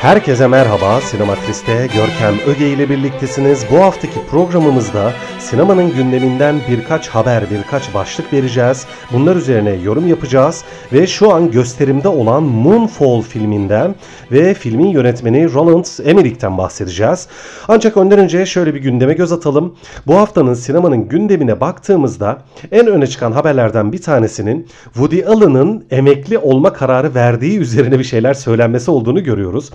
Herkese merhaba. Sinematris'te Görkem Öge ile birliktesiniz. Bu haftaki programımızda sinemanın gündeminden birkaç haber, birkaç başlık vereceğiz. Bunlar üzerine yorum yapacağız ve şu an gösterimde olan Moonfall filminden ve filmin yönetmeni Roland Emmerich'ten bahsedeceğiz. Ancak önden önce şöyle bir gündeme göz atalım. Bu haftanın sinemanın gündemine baktığımızda en öne çıkan haberlerden bir tanesinin Woody Allen'ın emekli olma kararı verdiği üzerine bir şeyler söylenmesi olduğunu görüyoruz.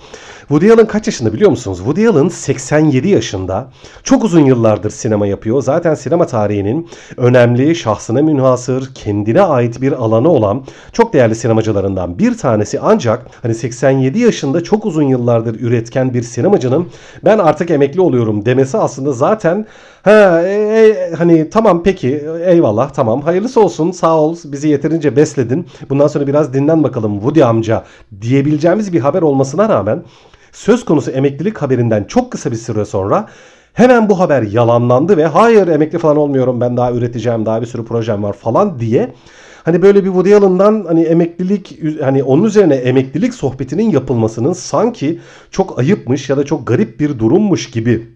Woody Allen kaç yaşında biliyor musunuz? Woody Allen 87 yaşında. Çok uzun yıllardır sinema yapıyor. Zaten sinema tarihinin önemli, şahsına münhasır, kendine ait bir alanı olan çok değerli sinemacılarından bir tanesi. Ancak hani 87 yaşında çok uzun yıllardır üretken bir sinemacının ben artık emekli oluyorum demesi aslında zaten Ha, e, e, hani tamam peki eyvallah tamam hayırlısı olsun sağ ol bizi yeterince besledin. Bundan sonra biraz dinlen bakalım Woody amca diyebileceğimiz bir haber olmasına rağmen söz konusu emeklilik haberinden çok kısa bir süre sonra hemen bu haber yalanlandı ve hayır emekli falan olmuyorum ben daha üreteceğim daha bir sürü projem var falan diye Hani böyle bir Woody Allen'dan hani emeklilik hani onun üzerine emeklilik sohbetinin yapılmasının sanki çok ayıpmış ya da çok garip bir durummuş gibi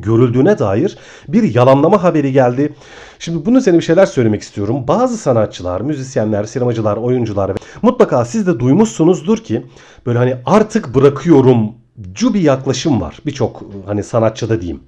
görüldüğüne dair bir yalanlama haberi geldi. Şimdi bunun üzerine bir şeyler söylemek istiyorum. Bazı sanatçılar, müzisyenler, sinemacılar, oyuncular mutlaka siz de duymuşsunuzdur ki böyle hani artık bırakıyorum cu bir yaklaşım var birçok hani sanatçıda diyeyim.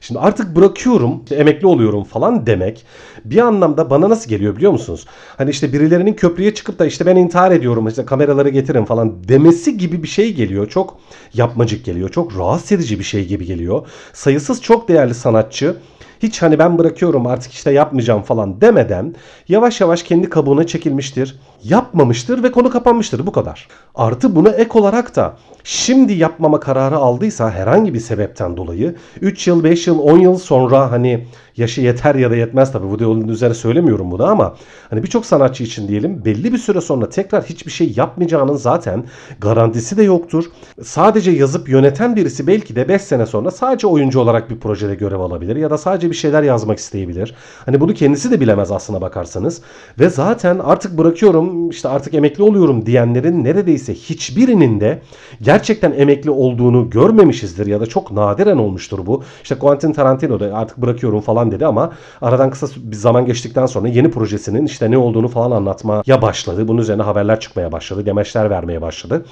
Şimdi artık bırakıyorum, emekli oluyorum falan demek bir anlamda bana nasıl geliyor biliyor musunuz? Hani işte birilerinin köprüye çıkıp da işte ben intihar ediyorum işte kameraları getirin falan demesi gibi bir şey geliyor. Çok yapmacık geliyor. Çok rahatsız edici bir şey gibi geliyor. Sayısız çok değerli sanatçı hiç hani ben bırakıyorum artık işte yapmayacağım falan demeden yavaş yavaş kendi kabuğuna çekilmiştir. Yapmamıştır ve konu kapanmıştır bu kadar. Artı buna ek olarak da şimdi yapmama kararı aldıysa herhangi bir sebepten dolayı 3 yıl, 5 yıl, 10 yıl sonra hani yaşı yeter ya da yetmez tabii. Bu Allen'ın üzerine söylemiyorum bunu ama hani birçok sanatçı için diyelim belli bir süre sonra tekrar hiçbir şey yapmayacağının zaten garantisi de yoktur. Sadece yazıp yöneten birisi belki de 5 sene sonra sadece oyuncu olarak bir projede görev alabilir ya da sadece bir şeyler yazmak isteyebilir. Hani bunu kendisi de bilemez aslına bakarsanız. Ve zaten artık bırakıyorum işte artık emekli oluyorum diyenlerin neredeyse hiçbirinin de gerçekten emekli olduğunu görmemişizdir ya da çok nadiren olmuştur bu. İşte Quentin Tarantino da artık bırakıyorum falan dedi ama aradan kısa bir zaman geçtikten sonra yeni projesinin işte ne olduğunu falan anlatmaya başladı. Bunun üzerine haberler çıkmaya başladı. Demeçler vermeye başladı.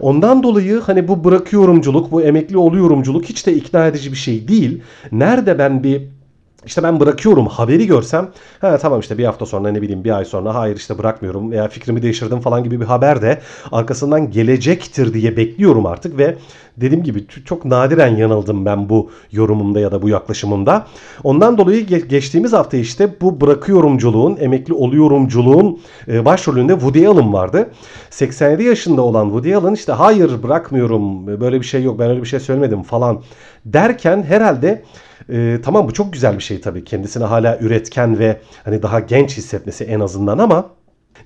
Ondan dolayı hani bu bırakıyorumculuk, bu emekli oluyorumculuk hiç de ikna edici bir şey değil. Nerede ben bir işte ben bırakıyorum haberi görsem ha tamam işte bir hafta sonra ne bileyim bir ay sonra hayır işte bırakmıyorum veya fikrimi değiştirdim falan gibi bir haber de arkasından gelecektir diye bekliyorum artık ve dediğim gibi çok nadiren yanıldım ben bu yorumumda ya da bu yaklaşımımda. Ondan dolayı geçtiğimiz hafta işte bu bırakıyorumculuğun, emekli oluyorumculuğun e, başrolünde Woody Allen vardı. 87 yaşında olan Woody Allen işte hayır bırakmıyorum böyle bir şey yok ben öyle bir şey söylemedim falan derken herhalde e, tamam bu çok güzel bir şey tabii. Kendisini hala üretken ve hani daha genç hissetmesi en azından ama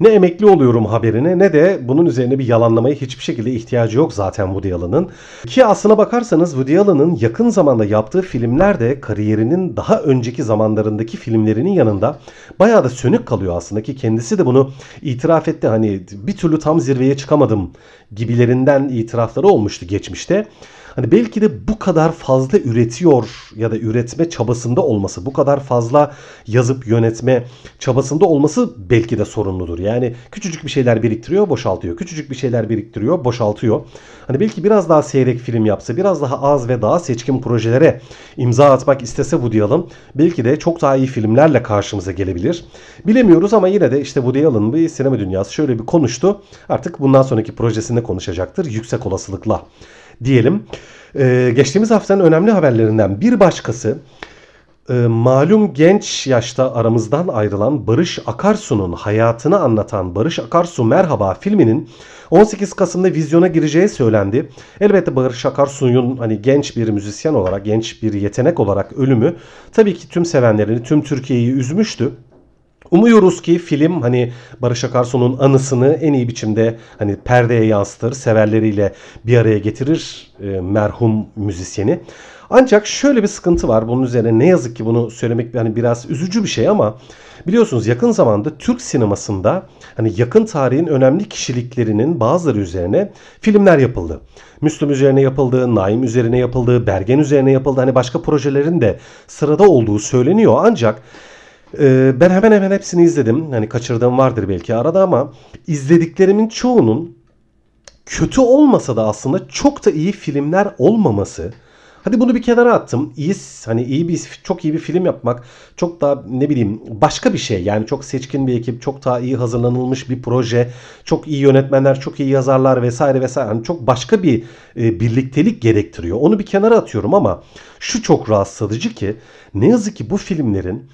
ne emekli oluyorum haberine ne de bunun üzerine bir yalanlamaya hiçbir şekilde ihtiyacı yok zaten Woody Allen'ın. Ki aslına bakarsanız Woody Allen'ın yakın zamanda yaptığı filmler de kariyerinin daha önceki zamanlarındaki filmlerinin yanında bayağı da sönük kalıyor aslında ki kendisi de bunu itiraf etti. Hani bir türlü tam zirveye çıkamadım gibilerinden itirafları olmuştu geçmişte. Hani belki de bu kadar fazla üretiyor ya da üretme çabasında olması, bu kadar fazla yazıp yönetme çabasında olması belki de sorunludur. Yani küçücük bir şeyler biriktiriyor, boşaltıyor. Küçücük bir şeyler biriktiriyor, boşaltıyor. Hani belki biraz daha seyrek film yapsa, biraz daha az ve daha seçkin projelere imza atmak istese Woody Allen belki de çok daha iyi filmlerle karşımıza gelebilir. Bilemiyoruz ama yine de işte Woody Allen bir sinema dünyası şöyle bir konuştu. Artık bundan sonraki projesinde konuşacaktır yüksek olasılıkla diyelim. Ee, geçtiğimiz haftanın önemli haberlerinden bir başkası Ee, malum genç yaşta aramızdan ayrılan Barış Akarsu'nun hayatını anlatan Barış Akarsu Merhaba filminin 18 Kasım'da vizyona gireceği söylendi. Elbette Barış Akarsu'nun hani genç bir müzisyen olarak, genç bir yetenek olarak ölümü tabii ki tüm sevenlerini, tüm Türkiye'yi üzmüştü. Umuyoruz ki film hani Barış Akarsu'nun anısını en iyi biçimde hani perdeye yansıtır, severleriyle bir araya getirir e, merhum müzisyeni. Ancak şöyle bir sıkıntı var. Bunun üzerine ne yazık ki bunu söylemek hani biraz üzücü bir şey ama biliyorsunuz yakın zamanda Türk sinemasında hani yakın tarihin önemli kişiliklerinin bazıları üzerine filmler yapıldı. Müslüm üzerine yapıldı, Naim üzerine yapıldı, Bergen üzerine yapıldı. Hani başka projelerin de sırada olduğu söyleniyor. Ancak ee, ben hemen hemen hepsini izledim. Hani kaçırdığım vardır belki arada ama izlediklerimin çoğunun kötü olmasa da aslında çok da iyi filmler olmaması. Hadi bunu bir kenara attım. İyi hani iyi bir çok iyi bir film yapmak çok daha ne bileyim başka bir şey. Yani çok seçkin bir ekip, çok daha iyi hazırlanılmış bir proje, çok iyi yönetmenler, çok iyi yazarlar vesaire vesaire. Yani çok başka bir e, birliktelik gerektiriyor. Onu bir kenara atıyorum ama şu çok rahatsız edici ki ne yazık ki bu filmlerin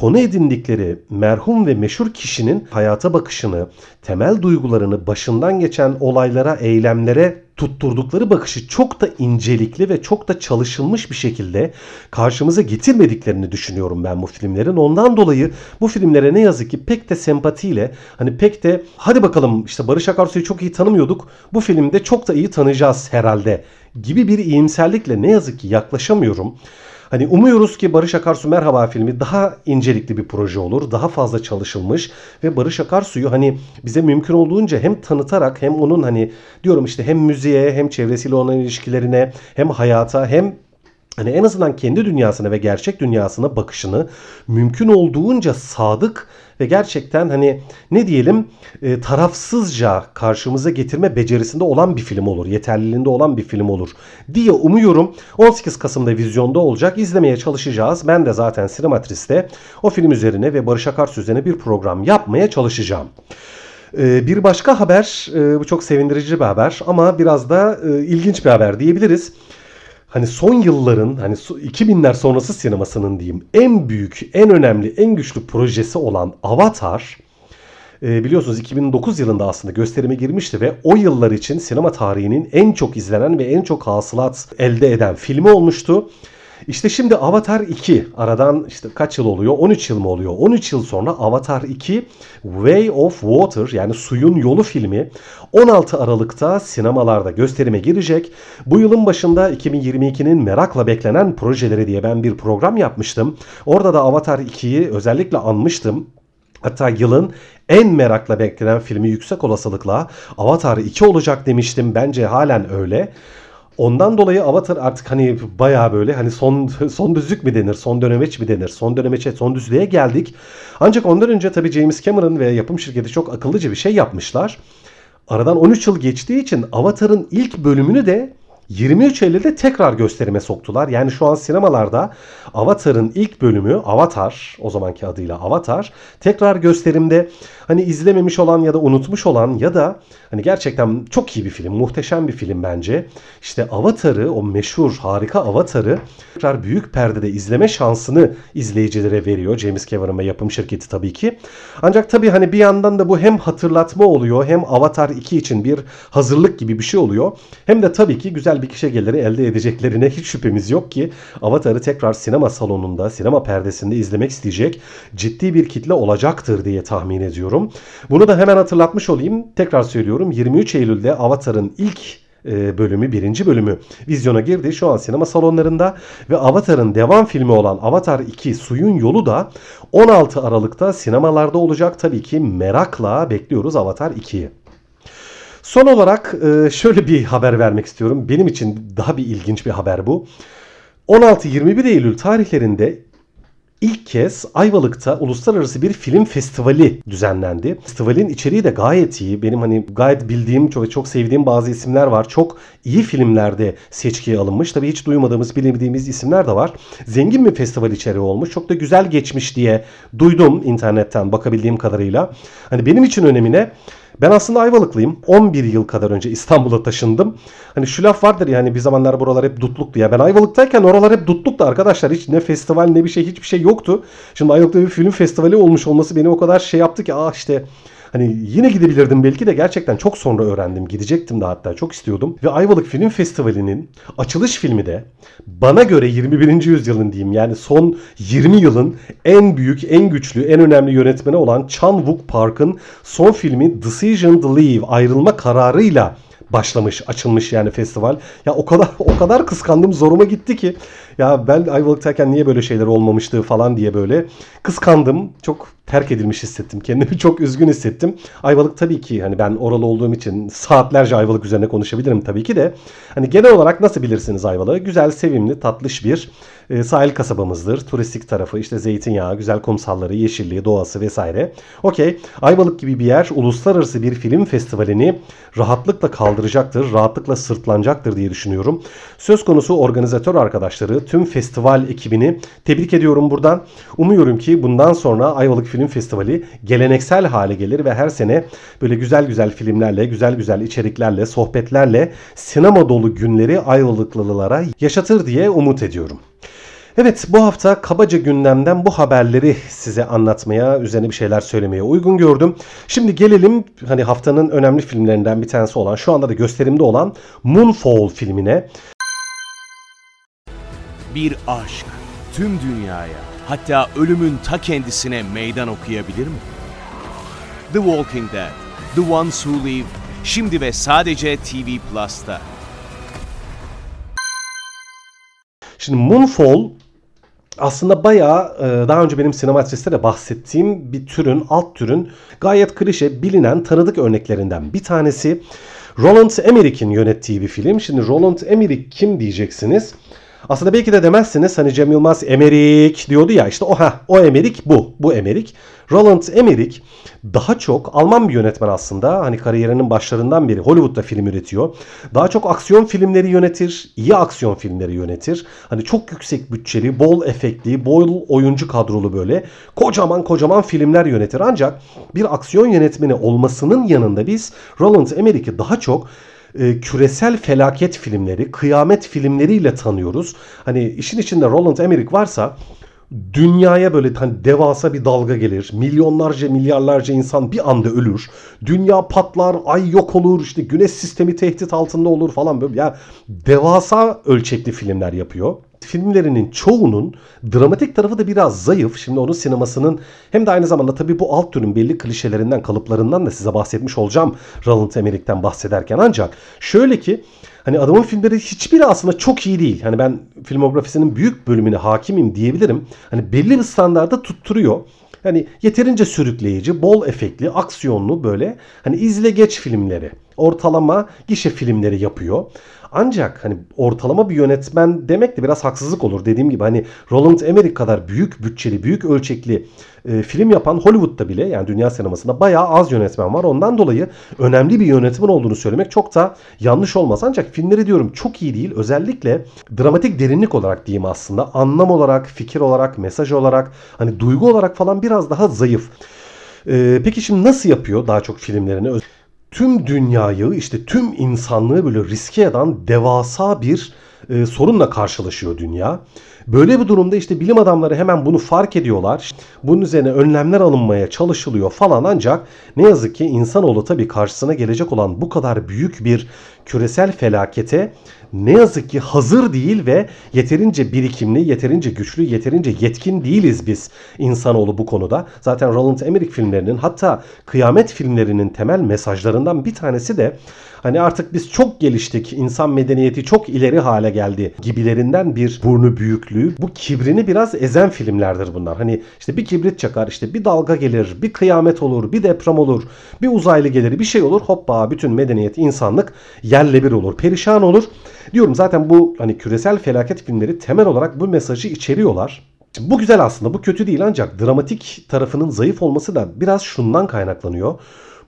konu edindikleri merhum ve meşhur kişinin hayata bakışını, temel duygularını, başından geçen olaylara, eylemlere tutturdukları bakışı çok da incelikli ve çok da çalışılmış bir şekilde karşımıza getirmediklerini düşünüyorum ben bu filmlerin. Ondan dolayı bu filmlere ne yazık ki pek de sempatiyle hani pek de hadi bakalım işte Barış Akarsu'yu çok iyi tanımıyorduk. Bu filmde çok da iyi tanıyacağız herhalde gibi bir iyimserlikle ne yazık ki yaklaşamıyorum. Hani umuyoruz ki Barış Akarsu Merhaba filmi daha incelikli bir proje olur. Daha fazla çalışılmış ve Barış Akarsu'yu hani bize mümkün olduğunca hem tanıtarak hem onun hani diyorum işte hem müziğe hem çevresiyle olan ilişkilerine hem hayata hem hani en azından kendi dünyasına ve gerçek dünyasına bakışını mümkün olduğunca sadık ve gerçekten hani ne diyelim e, tarafsızca karşımıza getirme becerisinde olan bir film olur. Yeterliliğinde olan bir film olur diye umuyorum. 18 Kasım'da vizyonda olacak. İzlemeye çalışacağız. Ben de zaten Sinematris'te o film üzerine ve Barış Akarsu üzerine bir program yapmaya çalışacağım. E, bir başka haber, e, bu çok sevindirici bir haber ama biraz da e, ilginç bir haber diyebiliriz hani son yılların hani 2000'ler sonrası sinemasının diyeyim en büyük, en önemli, en güçlü projesi olan Avatar e, biliyorsunuz 2009 yılında aslında gösterime girmişti ve o yıllar için sinema tarihinin en çok izlenen ve en çok hasılat elde eden filmi olmuştu. İşte şimdi Avatar 2 aradan işte kaç yıl oluyor? 13 yıl mı oluyor? 13 yıl sonra Avatar 2 Way of Water yani suyun yolu filmi 16 Aralık'ta sinemalarda gösterime girecek. Bu yılın başında 2022'nin merakla beklenen projeleri diye ben bir program yapmıştım. Orada da Avatar 2'yi özellikle anmıştım. Hatta yılın en merakla beklenen filmi yüksek olasılıkla Avatar 2 olacak demiştim. Bence halen öyle. Ondan dolayı Avatar artık hani baya böyle hani son son düzlük mi denir, son dönemeç mi denir, son dönemeçe, son düzlüğe geldik. Ancak ondan önce tabii James Cameron ve yapım şirketi çok akıllıca bir şey yapmışlar. Aradan 13 yıl geçtiği için Avatar'ın ilk bölümünü de 23 Eylül'de tekrar gösterime soktular. Yani şu an sinemalarda Avatar'ın ilk bölümü Avatar o zamanki adıyla Avatar tekrar gösterimde hani izlememiş olan ya da unutmuş olan ya da hani gerçekten çok iyi bir film, muhteşem bir film bence. İşte Avatar'ı o meşhur harika Avatar'ı tekrar büyük perdede izleme şansını izleyicilere veriyor. James Cameron ve yapım şirketi tabii ki. Ancak tabii hani bir yandan da bu hem hatırlatma oluyor hem Avatar 2 için bir hazırlık gibi bir şey oluyor. Hem de tabii ki güzel bir kişi geliri elde edeceklerine hiç şüphemiz yok ki Avatar'ı tekrar sinema salonunda, sinema perdesinde izlemek isteyecek ciddi bir kitle olacaktır diye tahmin ediyorum. Bunu da hemen hatırlatmış olayım. Tekrar söylüyorum 23 Eylül'de Avatar'ın ilk e, bölümü, birinci bölümü vizyona girdi. Şu an sinema salonlarında ve Avatar'ın devam filmi olan Avatar 2 Suyun Yolu da 16 Aralık'ta sinemalarda olacak. Tabii ki merakla bekliyoruz Avatar 2'yi. Son olarak e, şöyle bir haber vermek istiyorum. Benim için daha bir ilginç bir haber bu. 16-21 Eylül tarihlerinde ilk kez Ayvalık'ta uluslararası bir film festivali düzenlendi. Festivalin içeriği de gayet iyi. Benim hani gayet bildiğim çok çok sevdiğim bazı isimler var. Çok iyi filmlerde seçkiye alınmış. Tabii hiç duymadığımız, bilmediğimiz isimler de var. Zengin bir festival içeriği olmuş. Çok da güzel geçmiş diye duydum internetten bakabildiğim kadarıyla. Hani benim için önemine Ben aslında Ayvalıklıyım. 11 yıl kadar önce İstanbul'a taşındım. Hani şu laf vardır yani bir zamanlar buralar hep dutluktu ya. Ben Ayvalık'tayken oralar hep dutluktu arkadaşlar. Hiç ne festival ne bir şey hiçbir şey yoktu. Şimdi Ayvalık'ta bir film festivali olmuş olması beni o kadar şey yaptı ki ah işte Hani yine gidebilirdim belki de gerçekten çok sonra öğrendim. Gidecektim de hatta çok istiyordum. Ve Ayvalık Film Festivali'nin açılış filmi de bana göre 21. yüzyılın diyeyim yani son 20 yılın en büyük, en güçlü, en önemli yönetmeni olan Chan Wook Park'ın son filmi Decision to Leave ayrılma kararıyla başlamış, açılmış yani festival. Ya o kadar o kadar kıskandım, zoruma gitti ki. Ya ben Ayvalık'tayken niye böyle şeyler olmamıştı falan diye böyle kıskandım. Çok terk edilmiş hissettim. Kendimi çok üzgün hissettim. Ayvalık tabii ki hani ben oralı olduğum için saatlerce Ayvalık üzerine konuşabilirim tabii ki de. Hani genel olarak nasıl bilirsiniz Ayvalık'ı? Güzel, sevimli, tatlış bir e, sahil kasabamızdır. Turistik tarafı işte zeytinyağı, güzel kumsalları, yeşilliği, doğası vesaire. Okey. Ayvalık gibi bir yer uluslararası bir film festivalini rahatlıkla kaldıracaktır, rahatlıkla sırtlanacaktır diye düşünüyorum. Söz konusu organizatör arkadaşları, tüm festival ekibini tebrik ediyorum buradan. Umuyorum ki bundan sonra Ayvalık Film Festivali geleneksel hale gelir ve her sene böyle güzel güzel filmlerle, güzel güzel içeriklerle, sohbetlerle sinema dolu günleri Ayvalıklılara yaşatır diye umut ediyorum. Evet bu hafta kabaca gündemden bu haberleri size anlatmaya, üzerine bir şeyler söylemeye uygun gördüm. Şimdi gelelim hani haftanın önemli filmlerinden bir tanesi olan, şu anda da gösterimde olan Moonfall filmine. Bir aşk tüm dünyaya hatta ölümün ta kendisine meydan okuyabilir mi? The Walking Dead, The Ones Who Live, şimdi ve sadece TV Plus'ta. Şimdi Moonfall aslında bayağı e, daha önce benim sinematristte de bahsettiğim bir türün, alt türün gayet klişe, bilinen, tanıdık örneklerinden bir tanesi. Roland Emmerich'in yönettiği bir film. Şimdi Roland Emmerich kim diyeceksiniz? Aslında belki de demezsiniz hani Cem Yılmaz Emmerich diyordu ya işte o ha o Emmerich bu. Bu Emmerich. Roland Emmerich daha çok Alman bir yönetmen aslında. Hani kariyerinin başlarından beri Hollywood'da film üretiyor. Daha çok aksiyon filmleri yönetir. iyi aksiyon filmleri yönetir. Hani çok yüksek bütçeli, bol efektli, bol oyuncu kadrolu böyle kocaman kocaman filmler yönetir. Ancak bir aksiyon yönetmeni olmasının yanında biz Roland Emmerich'i daha çok e, küresel felaket filmleri, kıyamet filmleriyle tanıyoruz. Hani işin içinde Roland Emmerich varsa dünyaya böyle hani devasa bir dalga gelir. Milyonlarca milyarlarca insan bir anda ölür. Dünya patlar, ay yok olur, işte güneş sistemi tehdit altında olur falan böyle. Ya yani devasa ölçekli filmler yapıyor filmlerinin çoğunun dramatik tarafı da biraz zayıf. Şimdi onun sinemasının hem de aynı zamanda tabii bu alt türün belli klişelerinden, kalıplarından da size bahsetmiş olacağım Roland Emmerich'ten bahsederken. Ancak şöyle ki hani adamın filmleri hiçbiri aslında çok iyi değil. Hani ben filmografisinin büyük bölümüne hakimim diyebilirim. Hani belli bir standarda tutturuyor. Hani yeterince sürükleyici, bol efektli, aksiyonlu böyle hani izle geç filmleri, ortalama gişe filmleri yapıyor. Ancak hani ortalama bir yönetmen demek de biraz haksızlık olur. Dediğim gibi hani Roland Emmerich kadar büyük bütçeli, büyük ölçekli e, film yapan Hollywood'da bile yani dünya sinemasında bayağı az yönetmen var. Ondan dolayı önemli bir yönetmen olduğunu söylemek çok da yanlış olmaz. Ancak filmleri diyorum çok iyi değil. Özellikle dramatik derinlik olarak diyeyim aslında. Anlam olarak, fikir olarak, mesaj olarak, hani duygu olarak falan biraz daha zayıf. Ee, peki şimdi nasıl yapıyor daha çok filmlerini? Tüm dünyayı işte tüm insanlığı böyle riske eden devasa bir e, sorunla karşılaşıyor dünya. Böyle bir durumda işte bilim adamları hemen bunu fark ediyorlar. Bunun üzerine önlemler alınmaya çalışılıyor falan ancak ne yazık ki insanoğlu tabii karşısına gelecek olan bu kadar büyük bir küresel felakete ne yazık ki hazır değil ve yeterince birikimli, yeterince güçlü, yeterince yetkin değiliz biz insanoğlu bu konuda. Zaten Roland Emmerich filmlerinin hatta kıyamet filmlerinin temel mesajlarından bir tanesi de hani artık biz çok geliştik, insan medeniyeti çok ileri hale geldi gibilerinden bir burnu büyüklüğü. Bu kibrini biraz ezen filmlerdir bunlar. Hani işte bir kibrit çakar, işte bir dalga gelir, bir kıyamet olur, bir deprem olur, bir uzaylı gelir, bir şey olur. Hoppa bütün medeniyet, insanlık yerle bir olur, perişan olur. Diyorum zaten bu hani küresel felaket filmleri temel olarak bu mesajı içeriyorlar. Bu güzel aslında bu kötü değil ancak dramatik tarafının zayıf olması da biraz şundan kaynaklanıyor.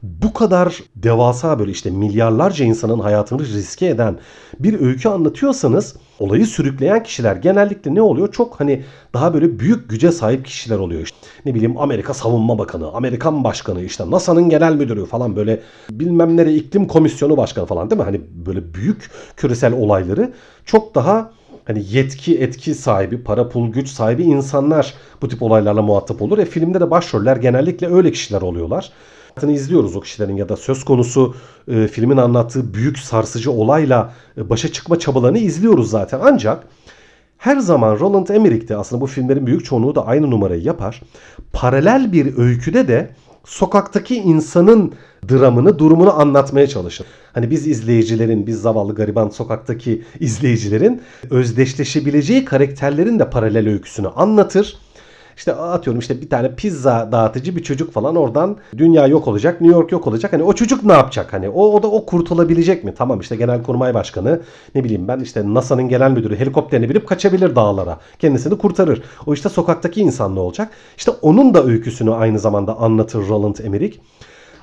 Bu kadar devasa böyle işte milyarlarca insanın hayatını riske eden bir öykü anlatıyorsanız olayı sürükleyen kişiler genellikle ne oluyor? Çok hani daha böyle büyük güce sahip kişiler oluyor. İşte ne bileyim Amerika Savunma Bakanı, Amerikan Başkanı, işte NASA'nın genel müdürü falan böyle bilmem nere iklim komisyonu başkanı falan değil mi? Hani böyle büyük küresel olayları çok daha hani yetki etki sahibi, para pul güç sahibi insanlar bu tip olaylarla muhatap olur. E filmde de başroller genellikle öyle kişiler oluyorlar. İzliyoruz o kişilerin ya da söz konusu e, filmin anlattığı büyük sarsıcı olayla e, başa çıkma çabalarını izliyoruz zaten. Ancak her zaman Roland Emmerich'te aslında bu filmlerin büyük çoğunluğu da aynı numarayı yapar. Paralel bir öyküde de sokaktaki insanın dramını, durumunu anlatmaya çalışır. Hani biz izleyicilerin, biz zavallı gariban sokaktaki izleyicilerin özdeşleşebileceği karakterlerin de paralel öyküsünü anlatır. İşte atıyorum işte bir tane pizza dağıtıcı bir çocuk falan oradan dünya yok olacak, New York yok olacak. Hani o çocuk ne yapacak? Hani o, o da o kurtulabilecek mi? Tamam işte Genelkurmay Başkanı ne bileyim ben işte NASA'nın genel müdürü helikopterini binip kaçabilir dağlara. Kendisini kurtarır. O işte sokaktaki insan ne olacak? İşte onun da öyküsünü aynı zamanda anlatır Roland Emmerich.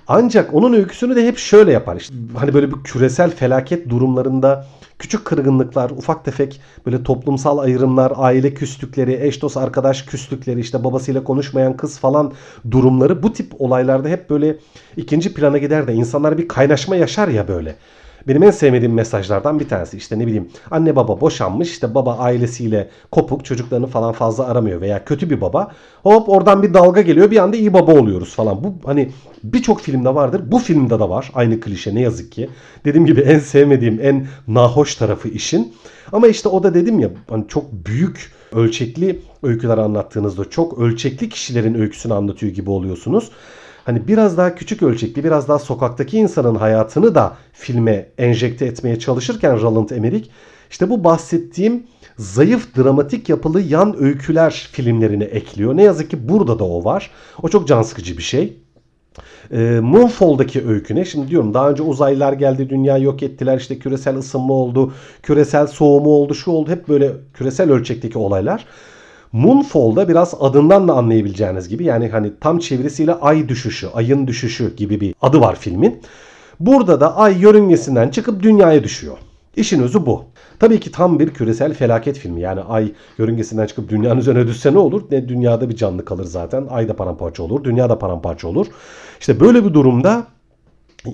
Ancak onun öyküsünü de hep şöyle yapar. İşte hani böyle bir küresel felaket durumlarında küçük kırgınlıklar, ufak tefek böyle toplumsal ayrımlar, aile küslükleri, eş dost arkadaş küslükleri, işte babasıyla konuşmayan kız falan durumları bu tip olaylarda hep böyle ikinci plana gider de insanlar bir kaynaşma yaşar ya böyle. Benim en sevmediğim mesajlardan bir tanesi işte ne bileyim anne baba boşanmış işte baba ailesiyle kopuk çocuklarını falan fazla aramıyor veya kötü bir baba. Hop oradan bir dalga geliyor bir anda iyi baba oluyoruz falan. Bu hani birçok filmde vardır. Bu filmde de var aynı klişe ne yazık ki. Dediğim gibi en sevmediğim en nahoş tarafı işin. Ama işte o da dedim ya hani çok büyük ölçekli öyküler anlattığınızda çok ölçekli kişilerin öyküsünü anlatıyor gibi oluyorsunuz hani biraz daha küçük ölçekli, biraz daha sokaktaki insanın hayatını da filme enjekte etmeye çalışırken Roland Emmerich işte bu bahsettiğim zayıf dramatik yapılı yan öyküler filmlerini ekliyor. Ne yazık ki burada da o var. O çok can sıkıcı bir şey. E, Moonfall'daki öykü ne? Şimdi diyorum daha önce uzaylılar geldi, dünya yok ettiler, işte küresel ısınma oldu, küresel soğumu oldu, şu oldu. Hep böyle küresel ölçekteki olaylar. Moonfall'da biraz adından da anlayabileceğiniz gibi yani hani tam çevirisiyle ay düşüşü, ayın düşüşü gibi bir adı var filmin. Burada da ay yörüngesinden çıkıp dünyaya düşüyor. İşin özü bu. Tabii ki tam bir küresel felaket filmi. Yani ay yörüngesinden çıkıp dünyanın üzerine düşse ne olur? Ne dünyada bir canlı kalır zaten. Ay da paramparça olur. Dünya da paramparça olur. İşte böyle bir durumda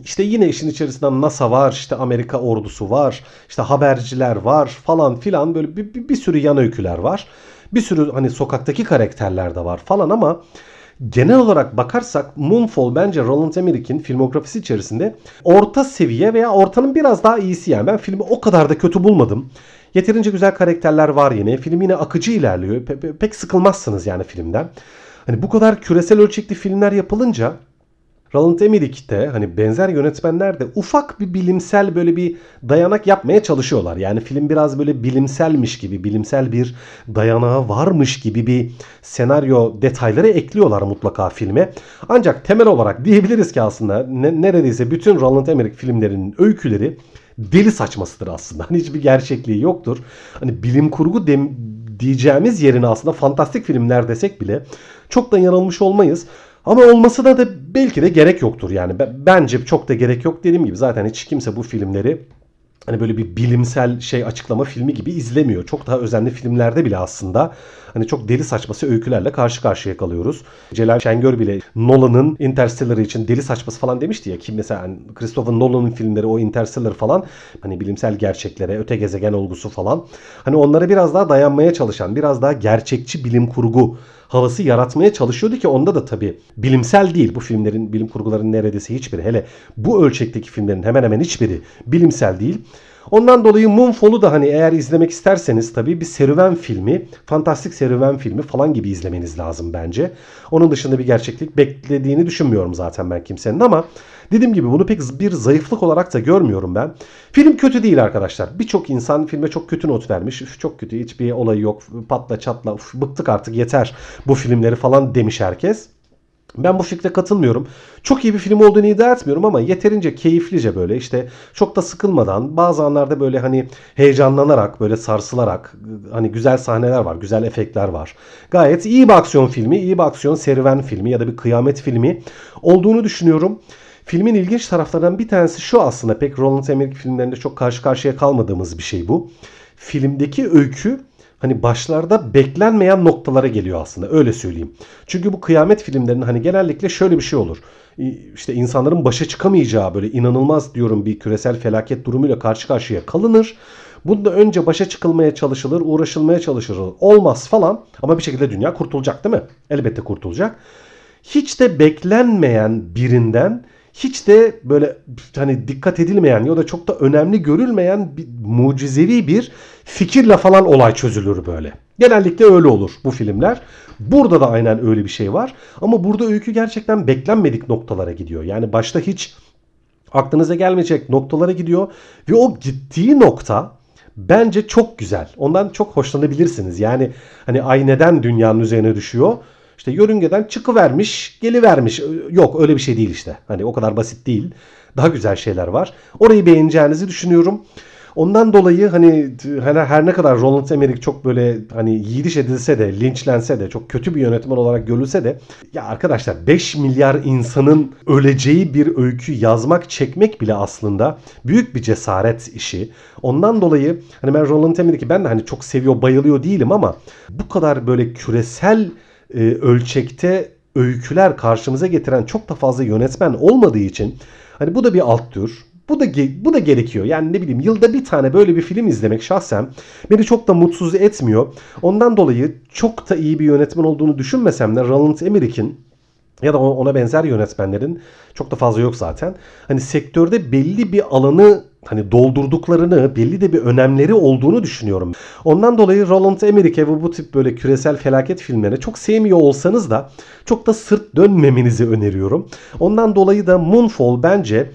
işte yine işin içerisinde NASA var, işte Amerika ordusu var, işte haberciler var falan filan böyle bir, bir, bir sürü yan öyküler var. Bir sürü hani sokaktaki karakterler de var falan ama genel olarak bakarsak Moonfall bence Roland Emmerich'in filmografisi içerisinde orta seviye veya ortanın biraz daha iyisi yani. Ben filmi o kadar da kötü bulmadım. Yeterince güzel karakterler var yine. Film yine akıcı ilerliyor. Pe- pek sıkılmazsınız yani filmden. Hani bu kadar küresel ölçekli filmler yapılınca Roland Emmerich'te hani benzer yönetmenler de ufak bir bilimsel böyle bir dayanak yapmaya çalışıyorlar. Yani film biraz böyle bilimselmiş gibi, bilimsel bir dayanağı varmış gibi bir senaryo detayları ekliyorlar mutlaka filme. Ancak temel olarak diyebiliriz ki aslında ne, neredeyse bütün Roland Emmerich filmlerinin öyküleri deli saçmasıdır aslında. Hani hiçbir gerçekliği yoktur. Hani bilim kurgu dem diyeceğimiz yerine aslında fantastik filmler desek bile çok da yanılmış olmayız. Ama olması da da belki de gerek yoktur yani. Bence çok da gerek yok dediğim gibi zaten hiç kimse bu filmleri hani böyle bir bilimsel şey açıklama filmi gibi izlemiyor. Çok daha özenli filmlerde bile aslında hani çok deli saçması öykülerle karşı karşıya kalıyoruz. Celal Şengör bile Nolan'ın Interstellar için deli saçması falan demişti ya. Kim mesela hani Christopher Nolan'ın filmleri o Interstellar falan hani bilimsel gerçeklere, öte gezegen olgusu falan. Hani onlara biraz daha dayanmaya çalışan, biraz daha gerçekçi bilim kurgu havası yaratmaya çalışıyordu ki onda da tabii bilimsel değil. Bu filmlerin, bilim kurguların neredeyse hiçbiri hele bu ölçekteki filmlerin hemen hemen hiçbiri bilimsel değil. Ondan dolayı Moonfall'u da hani eğer izlemek isterseniz tabii bir serüven filmi, fantastik serüven filmi falan gibi izlemeniz lazım bence. Onun dışında bir gerçeklik beklediğini düşünmüyorum zaten ben kimsenin ama dediğim gibi bunu pek bir zayıflık olarak da görmüyorum ben. Film kötü değil arkadaşlar. Birçok insan filme çok kötü not vermiş. Üf, çok kötü hiçbir olayı yok. Patla çatla uf, bıktık artık yeter bu filmleri falan demiş herkes. Ben bu fikre katılmıyorum. Çok iyi bir film olduğunu iddia etmiyorum ama yeterince keyiflice böyle işte çok da sıkılmadan bazı anlarda böyle hani heyecanlanarak böyle sarsılarak hani güzel sahneler var, güzel efektler var. Gayet iyi bir aksiyon filmi, iyi bir aksiyon serüven filmi ya da bir kıyamet filmi olduğunu düşünüyorum. Filmin ilginç taraflarından bir tanesi şu aslında pek Roland Emmerich filmlerinde çok karşı karşıya kalmadığımız bir şey bu. Filmdeki öykü hani başlarda beklenmeyen noktalara geliyor aslında öyle söyleyeyim. Çünkü bu kıyamet filmlerinin hani genellikle şöyle bir şey olur. İşte insanların başa çıkamayacağı böyle inanılmaz diyorum bir küresel felaket durumuyla karşı karşıya kalınır. Bunda önce başa çıkılmaya çalışılır, uğraşılmaya çalışılır. Olmaz falan ama bir şekilde dünya kurtulacak değil mi? Elbette kurtulacak. Hiç de beklenmeyen birinden hiç de böyle hani dikkat edilmeyen ya da çok da önemli görülmeyen bir mucizevi bir fikirle falan olay çözülür böyle. Genellikle öyle olur bu filmler. Burada da aynen öyle bir şey var. Ama burada öykü gerçekten beklenmedik noktalara gidiyor. Yani başta hiç aklınıza gelmeyecek noktalara gidiyor. Ve o gittiği nokta bence çok güzel. Ondan çok hoşlanabilirsiniz. Yani hani ay neden dünyanın üzerine düşüyor? İşte yörüngeden çıkıvermiş, gelivermiş. Yok öyle bir şey değil işte. Hani o kadar basit değil. Daha güzel şeyler var. Orayı beğeneceğinizi düşünüyorum. Ondan dolayı hani her ne kadar Roland Emmerich çok böyle hani yiğidiş edilse de, linçlense de, çok kötü bir yönetmen olarak görülse de ya arkadaşlar 5 milyar insanın öleceği bir öykü yazmak, çekmek bile aslında büyük bir cesaret işi. Ondan dolayı hani ben Roland Emmerich'i ben de hani çok seviyor, bayılıyor değilim ama bu kadar böyle küresel e, ölçekte öyküler karşımıza getiren çok da fazla yönetmen olmadığı için hani bu da bir alt tür. Bu da bu da gerekiyor. Yani ne bileyim yılda bir tane böyle bir film izlemek şahsen beni çok da mutsuz etmiyor. Ondan dolayı çok da iyi bir yönetmen olduğunu düşünmesem de Roland Emmerich'in ya da ona benzer yönetmenlerin çok da fazla yok zaten. Hani sektörde belli bir alanı hani doldurduklarını, belli de bir önemleri olduğunu düşünüyorum. Ondan dolayı Roland Emmerich'e ve bu tip böyle küresel felaket filmlerine çok sevmiyor olsanız da çok da sırt dönmemenizi öneriyorum. Ondan dolayı da Moonfall bence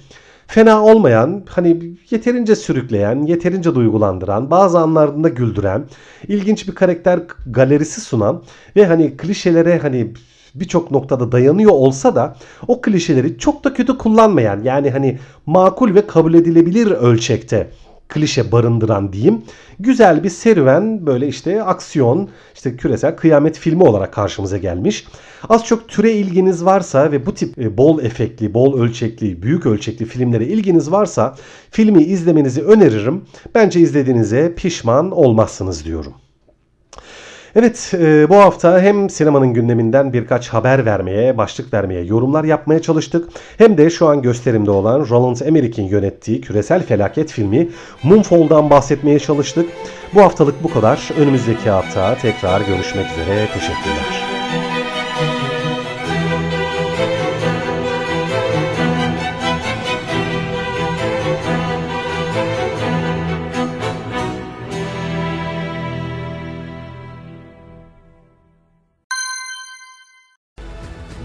fena olmayan, hani yeterince sürükleyen, yeterince duygulandıran, bazı anlarında güldüren, ilginç bir karakter galerisi sunan ve hani klişelere hani birçok noktada dayanıyor olsa da o klişeleri çok da kötü kullanmayan yani hani makul ve kabul edilebilir ölçekte klişe barındıran diyeyim. Güzel bir serüven böyle işte aksiyon, işte küresel kıyamet filmi olarak karşımıza gelmiş. Az çok türe ilginiz varsa ve bu tip e, bol efektli, bol ölçekli, büyük ölçekli filmlere ilginiz varsa filmi izlemenizi öneririm. Bence izlediğinize pişman olmazsınız diyorum. Evet e, bu hafta hem sinemanın gündeminden birkaç haber vermeye, başlık vermeye, yorumlar yapmaya çalıştık. Hem de şu an gösterimde olan Roland Emmerich'in yönettiği küresel felaket filmi Moonfall'dan bahsetmeye çalıştık. Bu haftalık bu kadar. Önümüzdeki hafta tekrar görüşmek üzere. Teşekkürler.